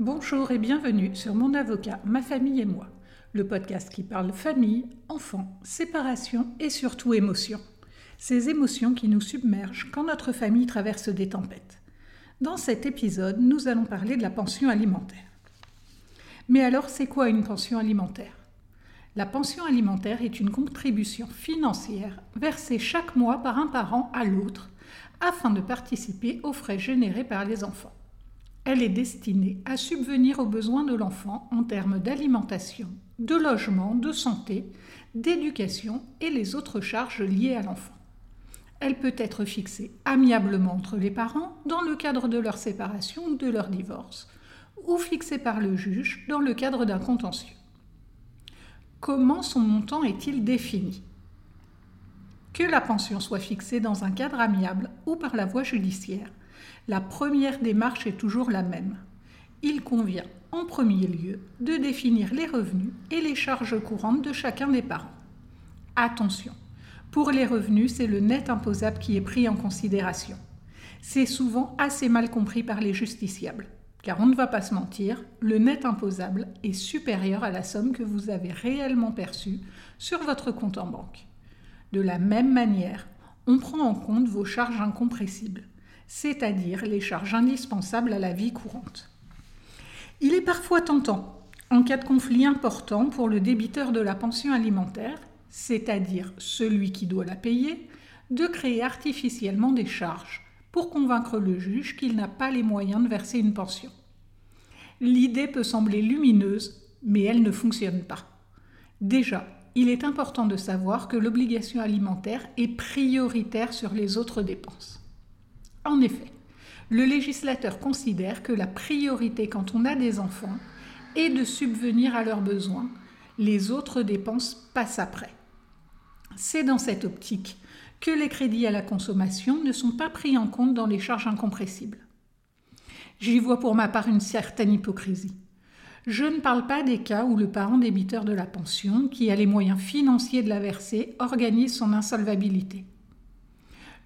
Bonjour et bienvenue sur Mon avocat, ma famille et moi, le podcast qui parle famille, enfants, séparation et surtout émotions. Ces émotions qui nous submergent quand notre famille traverse des tempêtes. Dans cet épisode, nous allons parler de la pension alimentaire. Mais alors, c'est quoi une pension alimentaire? La pension alimentaire est une contribution financière versée chaque mois par un parent à l'autre afin de participer aux frais générés par les enfants. Elle est destinée à subvenir aux besoins de l'enfant en termes d'alimentation, de logement, de santé, d'éducation et les autres charges liées à l'enfant. Elle peut être fixée amiablement entre les parents dans le cadre de leur séparation ou de leur divorce, ou fixée par le juge dans le cadre d'un contentieux. Comment son montant est-il défini? Que la pension soit fixée dans un cadre amiable ou par la voie judiciaire, la première démarche est toujours la même. Il convient, en premier lieu, de définir les revenus et les charges courantes de chacun des parents. Attention, pour les revenus, c'est le net imposable qui est pris en considération. C'est souvent assez mal compris par les justiciables, car on ne va pas se mentir, le net imposable est supérieur à la somme que vous avez réellement perçue sur votre compte en banque. De la même manière, on prend en compte vos charges incompressibles c'est-à-dire les charges indispensables à la vie courante. Il est parfois tentant, en cas de conflit important pour le débiteur de la pension alimentaire, c'est-à-dire celui qui doit la payer, de créer artificiellement des charges pour convaincre le juge qu'il n'a pas les moyens de verser une pension. L'idée peut sembler lumineuse, mais elle ne fonctionne pas. Déjà, il est important de savoir que l'obligation alimentaire est prioritaire sur les autres dépenses. En effet, le législateur considère que la priorité quand on a des enfants est de subvenir à leurs besoins. Les autres dépenses passent après. C'est dans cette optique que les crédits à la consommation ne sont pas pris en compte dans les charges incompressibles. J'y vois pour ma part une certaine hypocrisie. Je ne parle pas des cas où le parent débiteur de la pension, qui a les moyens financiers de la verser, organise son insolvabilité.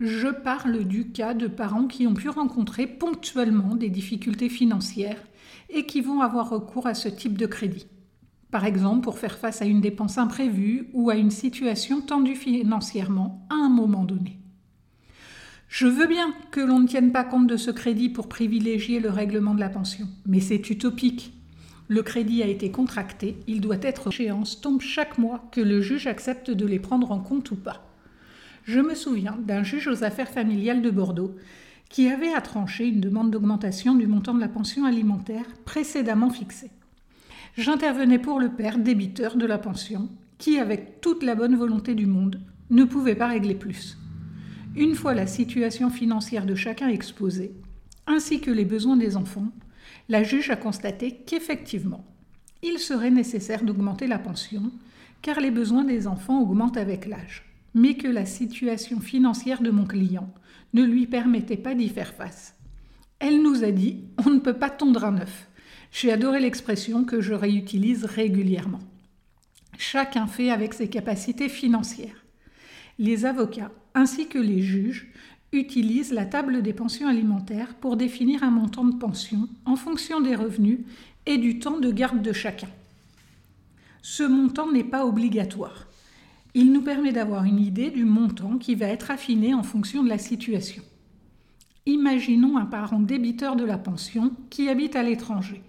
Je parle du cas de parents qui ont pu rencontrer ponctuellement des difficultés financières et qui vont avoir recours à ce type de crédit. Par exemple, pour faire face à une dépense imprévue ou à une situation tendue financièrement à un moment donné. Je veux bien que l'on ne tienne pas compte de ce crédit pour privilégier le règlement de la pension, mais c'est utopique. Le crédit a été contracté, il doit être échéance tombe chaque mois que le juge accepte de les prendre en compte ou pas. Je me souviens d'un juge aux affaires familiales de Bordeaux qui avait à trancher une demande d'augmentation du montant de la pension alimentaire précédemment fixée. J'intervenais pour le père débiteur de la pension, qui, avec toute la bonne volonté du monde, ne pouvait pas régler plus. Une fois la situation financière de chacun exposée, ainsi que les besoins des enfants, la juge a constaté qu'effectivement, il serait nécessaire d'augmenter la pension, car les besoins des enfants augmentent avec l'âge mais que la situation financière de mon client ne lui permettait pas d'y faire face. Elle nous a dit On ne peut pas tondre un œuf. J'ai adoré l'expression que je réutilise régulièrement. Chacun fait avec ses capacités financières. Les avocats ainsi que les juges utilisent la table des pensions alimentaires pour définir un montant de pension en fonction des revenus et du temps de garde de chacun. Ce montant n'est pas obligatoire. Il nous permet d'avoir une idée du montant qui va être affiné en fonction de la situation. Imaginons un parent débiteur de la pension qui habite à l'étranger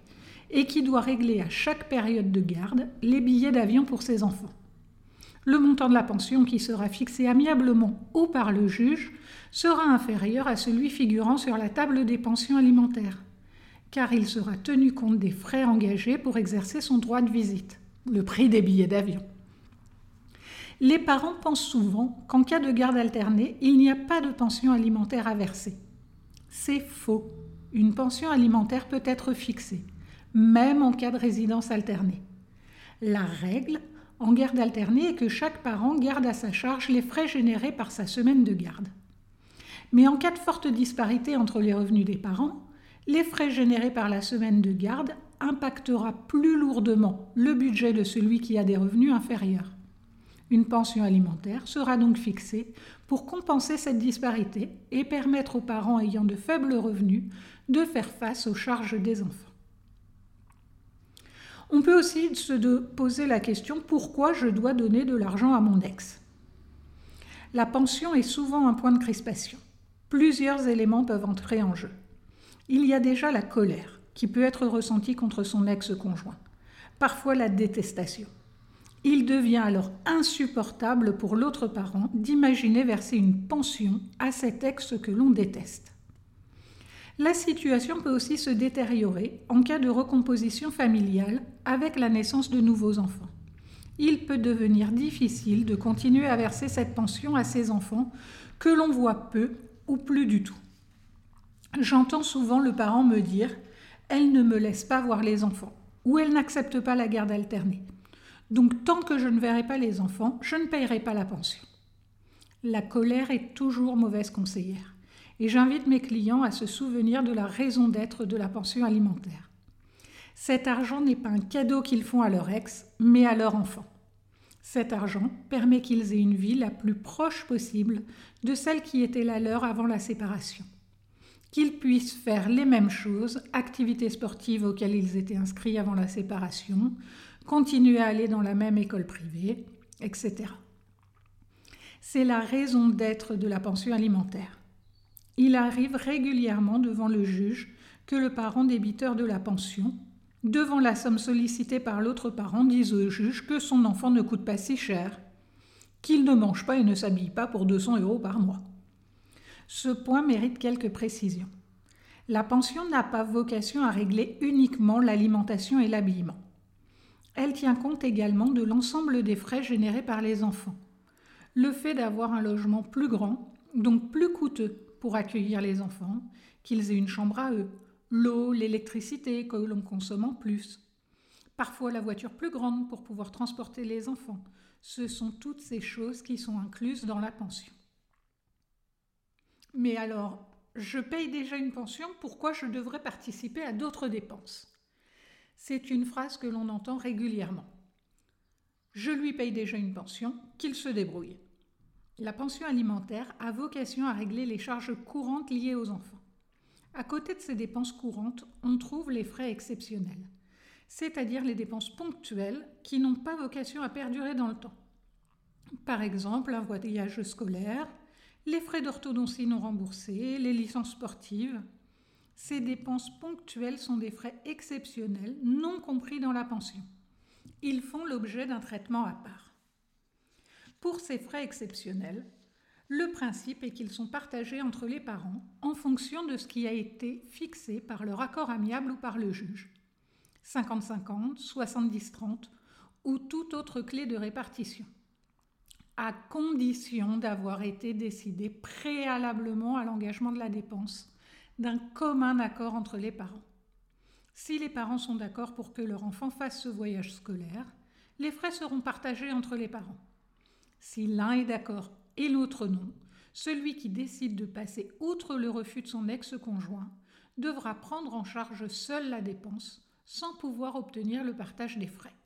et qui doit régler à chaque période de garde les billets d'avion pour ses enfants. Le montant de la pension qui sera fixé amiablement ou par le juge sera inférieur à celui figurant sur la table des pensions alimentaires, car il sera tenu compte des frais engagés pour exercer son droit de visite, le prix des billets d'avion. Les parents pensent souvent qu'en cas de garde alternée, il n'y a pas de pension alimentaire à verser. C'est faux. Une pension alimentaire peut être fixée, même en cas de résidence alternée. La règle en garde alternée est que chaque parent garde à sa charge les frais générés par sa semaine de garde. Mais en cas de forte disparité entre les revenus des parents, les frais générés par la semaine de garde impactera plus lourdement le budget de celui qui a des revenus inférieurs. Une pension alimentaire sera donc fixée pour compenser cette disparité et permettre aux parents ayant de faibles revenus de faire face aux charges des enfants. On peut aussi se poser la question pourquoi je dois donner de l'argent à mon ex? La pension est souvent un point de crispation. Plusieurs éléments peuvent entrer en jeu. Il y a déjà la colère qui peut être ressentie contre son ex-conjoint, parfois la détestation. Il devient alors insupportable pour l'autre parent d'imaginer verser une pension à cet ex que l'on déteste. La situation peut aussi se détériorer en cas de recomposition familiale avec la naissance de nouveaux enfants. Il peut devenir difficile de continuer à verser cette pension à ses enfants que l'on voit peu ou plus du tout. J'entends souvent le parent me dire Elle ne me laisse pas voir les enfants ou elle n'accepte pas la garde alternée. Donc tant que je ne verrai pas les enfants, je ne payerai pas la pension. La colère est toujours mauvaise conseillère. Et j'invite mes clients à se souvenir de la raison d'être de la pension alimentaire. Cet argent n'est pas un cadeau qu'ils font à leur ex, mais à leur enfant. Cet argent permet qu'ils aient une vie la plus proche possible de celle qui était la leur avant la séparation. Qu'ils puissent faire les mêmes choses, activités sportives auxquelles ils étaient inscrits avant la séparation, continuer à aller dans la même école privée, etc. C'est la raison d'être de la pension alimentaire. Il arrive régulièrement devant le juge que le parent débiteur de la pension, devant la somme sollicitée par l'autre parent, dise au juge que son enfant ne coûte pas si cher, qu'il ne mange pas et ne s'habille pas pour 200 euros par mois. Ce point mérite quelques précisions. La pension n'a pas vocation à régler uniquement l'alimentation et l'habillement. Elle tient compte également de l'ensemble des frais générés par les enfants. Le fait d'avoir un logement plus grand, donc plus coûteux pour accueillir les enfants, qu'ils aient une chambre à eux, l'eau, l'électricité que l'on consomme en plus. Parfois la voiture plus grande pour pouvoir transporter les enfants. Ce sont toutes ces choses qui sont incluses dans la pension. Mais alors, je paye déjà une pension, pourquoi je devrais participer à d'autres dépenses? C'est une phrase que l'on entend régulièrement. Je lui paye déjà une pension, qu'il se débrouille. La pension alimentaire a vocation à régler les charges courantes liées aux enfants. À côté de ces dépenses courantes, on trouve les frais exceptionnels, c'est-à-dire les dépenses ponctuelles qui n'ont pas vocation à perdurer dans le temps. Par exemple, un voyage scolaire, les frais d'orthodontie non remboursés, les licences sportives, ces dépenses ponctuelles sont des frais exceptionnels non compris dans la pension. Ils font l'objet d'un traitement à part. Pour ces frais exceptionnels, le principe est qu'ils sont partagés entre les parents en fonction de ce qui a été fixé par leur accord amiable ou par le juge. 50-50, 70-30 ou toute autre clé de répartition, à condition d'avoir été décidé préalablement à l'engagement de la dépense d'un commun accord entre les parents. Si les parents sont d'accord pour que leur enfant fasse ce voyage scolaire, les frais seront partagés entre les parents. Si l'un est d'accord et l'autre non, celui qui décide de passer outre le refus de son ex-conjoint devra prendre en charge seul la dépense sans pouvoir obtenir le partage des frais.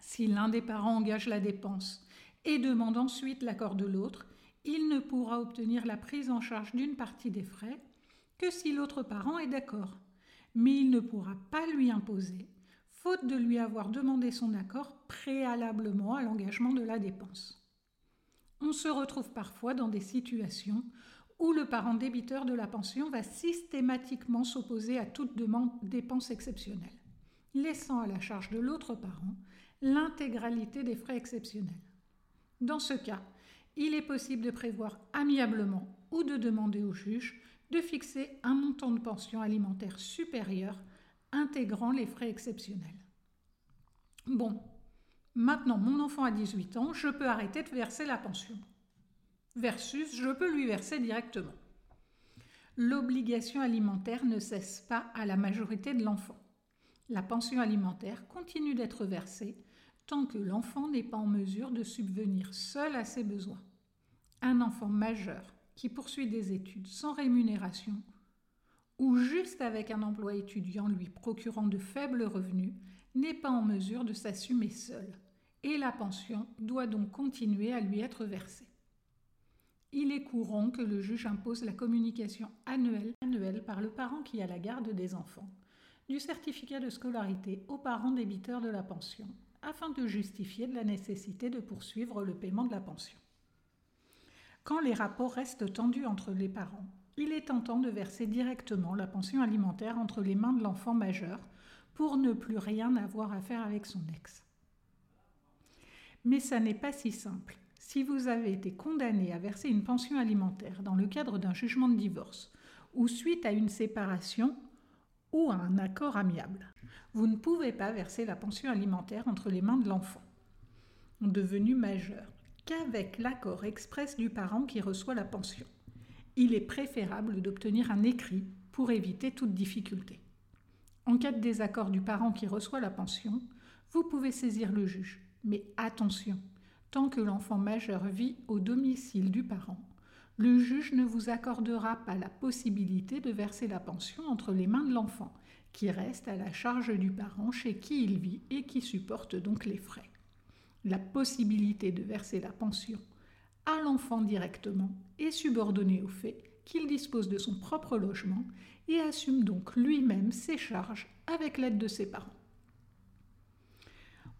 Si l'un des parents engage la dépense et demande ensuite l'accord de l'autre, il ne pourra obtenir la prise en charge d'une partie des frais si l'autre parent est d'accord. Mais il ne pourra pas lui imposer, faute de lui avoir demandé son accord préalablement à l'engagement de la dépense. On se retrouve parfois dans des situations où le parent débiteur de la pension va systématiquement s'opposer à toute dépense exceptionnelle, laissant à la charge de l'autre parent l'intégralité des frais exceptionnels. Dans ce cas, il est possible de prévoir amiablement ou de demander au juge de fixer un montant de pension alimentaire supérieur intégrant les frais exceptionnels. Bon, maintenant mon enfant a 18 ans, je peux arrêter de verser la pension. Versus, je peux lui verser directement. L'obligation alimentaire ne cesse pas à la majorité de l'enfant. La pension alimentaire continue d'être versée tant que l'enfant n'est pas en mesure de subvenir seul à ses besoins. Un enfant majeur qui poursuit des études sans rémunération ou juste avec un emploi étudiant lui procurant de faibles revenus n'est pas en mesure de s'assumer seul et la pension doit donc continuer à lui être versée. Il est courant que le juge impose la communication annuelle, par le parent qui a la garde des enfants du certificat de scolarité aux parents débiteurs de la pension, afin de justifier la nécessité de poursuivre le paiement de la pension. Quand les rapports restent tendus entre les parents, il est tentant de verser directement la pension alimentaire entre les mains de l'enfant majeur pour ne plus rien avoir à faire avec son ex. Mais ça n'est pas si simple. Si vous avez été condamné à verser une pension alimentaire dans le cadre d'un jugement de divorce ou suite à une séparation ou à un accord amiable, vous ne pouvez pas verser la pension alimentaire entre les mains de l'enfant devenu majeur qu'avec l'accord express du parent qui reçoit la pension. Il est préférable d'obtenir un écrit pour éviter toute difficulté. En cas de désaccord du parent qui reçoit la pension, vous pouvez saisir le juge. Mais attention, tant que l'enfant majeur vit au domicile du parent, le juge ne vous accordera pas la possibilité de verser la pension entre les mains de l'enfant, qui reste à la charge du parent chez qui il vit et qui supporte donc les frais la possibilité de verser la pension à l'enfant directement est subordonnée au fait qu'il dispose de son propre logement et assume donc lui-même ses charges avec l'aide de ses parents.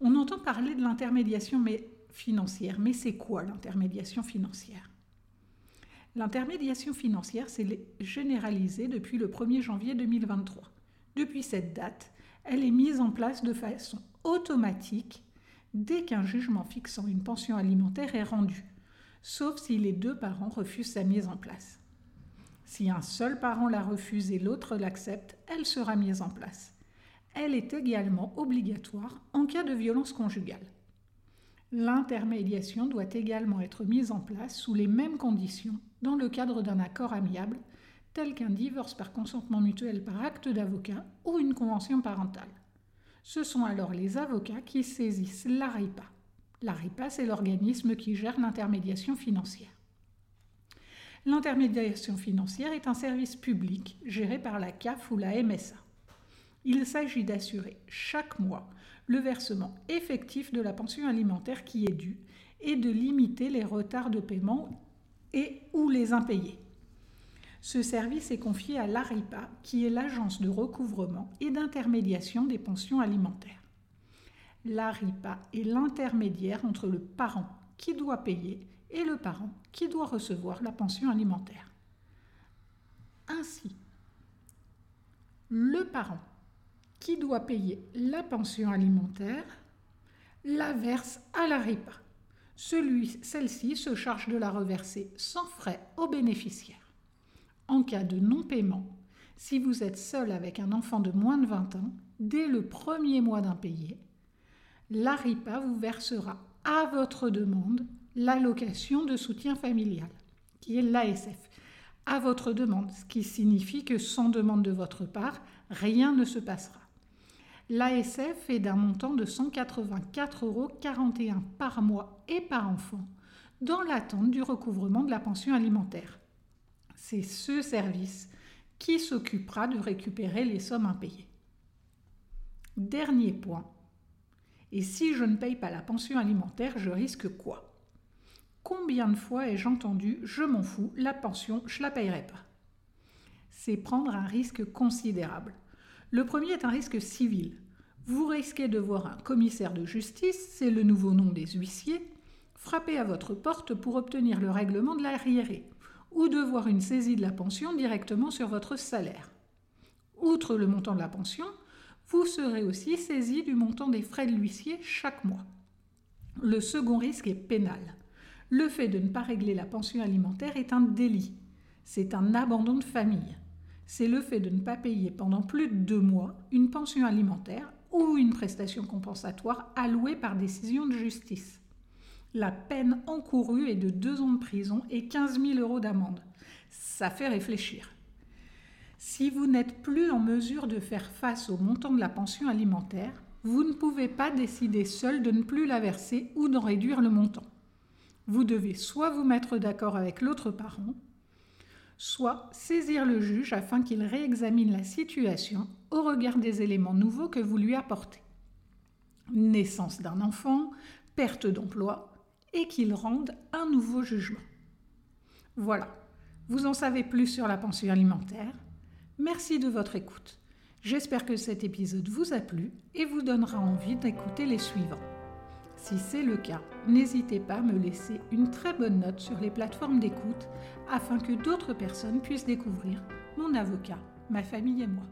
On entend parler de l'intermédiation financière, mais c'est quoi l'intermédiation financière? L'intermédiation financière s'est généralisée depuis le 1er janvier 2023. Depuis cette date, elle est mise en place de façon automatique dès qu'un jugement fixant une pension alimentaire est rendu, sauf si les deux parents refusent sa mise en place. Si un seul parent la refuse et l'autre l'accepte, elle sera mise en place. Elle est également obligatoire en cas de violence conjugale. L'intermédiation doit également être mise en place sous les mêmes conditions dans le cadre d'un accord amiable, tel qu'un divorce par consentement mutuel par acte d'avocat ou une convention parentale. Ce sont alors les avocats qui saisissent l'ARIPA. L'ARIPA, c'est l'organisme qui gère l'intermédiation financière. L'intermédiation financière est un service public géré par la CAF ou la MSA. Il s'agit d'assurer chaque mois le versement effectif de la pension alimentaire qui est due et de limiter les retards de paiement et ou les impayés. Ce service est confié à l'ARIPA, qui est l'agence de recouvrement et d'intermédiation des pensions alimentaires. L'ARIPA est l'intermédiaire entre le parent qui doit payer et le parent qui doit recevoir la pension alimentaire. Ainsi, le parent qui doit payer la pension alimentaire la verse à l'ARIPA. Celle-ci se charge de la reverser sans frais aux bénéficiaires. En cas de non-paiement, si vous êtes seul avec un enfant de moins de 20 ans, dès le premier mois d'impayé, l'ARIPA vous versera à votre demande l'allocation de soutien familial, qui est l'ASF, à votre demande, ce qui signifie que sans demande de votre part, rien ne se passera. L'ASF est d'un montant de 184,41 euros par mois et par enfant, dans l'attente du recouvrement de la pension alimentaire. C'est ce service qui s'occupera de récupérer les sommes impayées. Dernier point. Et si je ne paye pas la pension alimentaire, je risque quoi? Combien de fois ai-je entendu je m'en fous, la pension, je la payerai pas C'est prendre un risque considérable. Le premier est un risque civil. Vous risquez de voir un commissaire de justice, c'est le nouveau nom des huissiers, frapper à votre porte pour obtenir le règlement de l'arriéré ou de voir une saisie de la pension directement sur votre salaire. Outre le montant de la pension, vous serez aussi saisi du montant des frais de l'huissier chaque mois. Le second risque est pénal. Le fait de ne pas régler la pension alimentaire est un délit. C'est un abandon de famille. C'est le fait de ne pas payer pendant plus de deux mois une pension alimentaire ou une prestation compensatoire allouée par décision de justice. La peine encourue est de deux ans de prison et 15 000 euros d'amende. Ça fait réfléchir. Si vous n'êtes plus en mesure de faire face au montant de la pension alimentaire, vous ne pouvez pas décider seul de ne plus la verser ou d'en réduire le montant. Vous devez soit vous mettre d'accord avec l'autre parent, soit saisir le juge afin qu'il réexamine la situation au regard des éléments nouveaux que vous lui apportez. Naissance d'un enfant, perte d'emploi, et qu'il rende un nouveau jugement. Voilà, vous en savez plus sur la pension alimentaire. Merci de votre écoute. J'espère que cet épisode vous a plu et vous donnera envie d'écouter les suivants. Si c'est le cas, n'hésitez pas à me laisser une très bonne note sur les plateformes d'écoute afin que d'autres personnes puissent découvrir mon avocat, ma famille et moi.